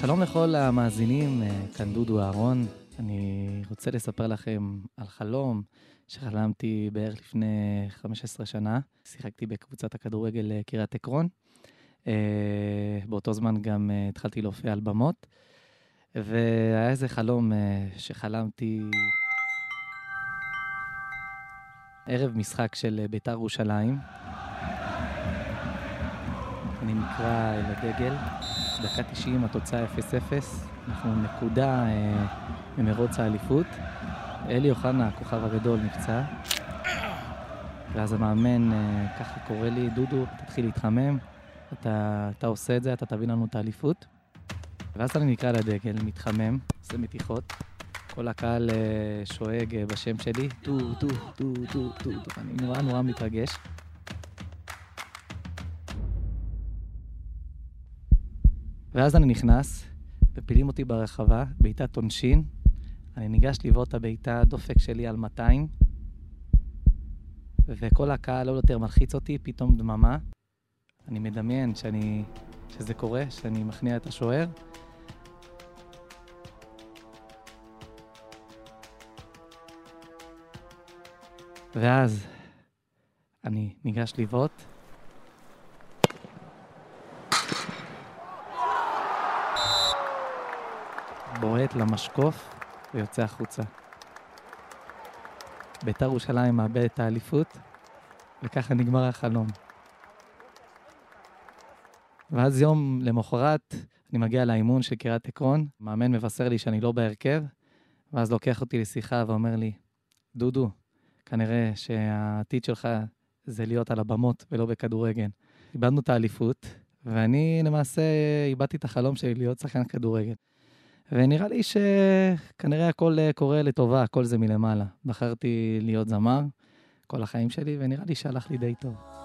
שלום לכל המאזינים, אה, כאן דודו אהרון. אני רוצה לספר לכם על חלום שחלמתי בערך לפני 15 שנה. שיחקתי בקבוצת הכדורגל אה, קריית עקרון. אה, באותו זמן גם התחלתי להופיע על במות. והיה איזה חלום שחלמתי ערב משחק של בית"ר ירושלים. אני נקרא אל הדגל. דקה 90, התוצאה 0-0. אנחנו נקודה אה, ממרוץ האליפות. אלי אוחנה, הכוכב הגדול, נפצע. ואז המאמן אה, ככה קורא לי, דודו, תתחיל להתחמם, אתה, אתה עושה את זה, אתה תביא לנו את האליפות. ואז אני נקרא לדגל, מתחמם, עושה מתיחות. כל הקהל אה, שואג אה, בשם שלי, טו, טו, טו, טו, טו, טו. אני נורא נורא מתרגש. ואז אני נכנס, ופילים אותי ברחבה, בעיטת עונשין. אני ניגש לבעוט את הבעיטה, דופק שלי על 200, וכל הקהל לא יותר מלחיץ אותי, פתאום דממה. אני מדמיין שאני, שזה קורה, שאני מכניע את השוער. ואז אני ניגש לבעוט, בועט למשקוף ויוצא החוצה. בית"ר ירושלים מאבד את האליפות, וככה נגמר החלום. ואז יום למחרת אני מגיע לאימון של קריית עקרון, מאמן מבשר לי שאני לא בהרכב, ואז לוקח אותי לשיחה ואומר לי, דודו, כנראה שהעתיד שלך זה להיות על הבמות ולא בכדורגל. איבדנו את האליפות, ואני למעשה איבדתי את החלום שלי להיות שחקן כדורגל. ונראה לי שכנראה הכל אה, קורה לטובה, הכל זה מלמעלה. בחרתי להיות זמר כל החיים שלי, ונראה לי שהלך לי די טוב.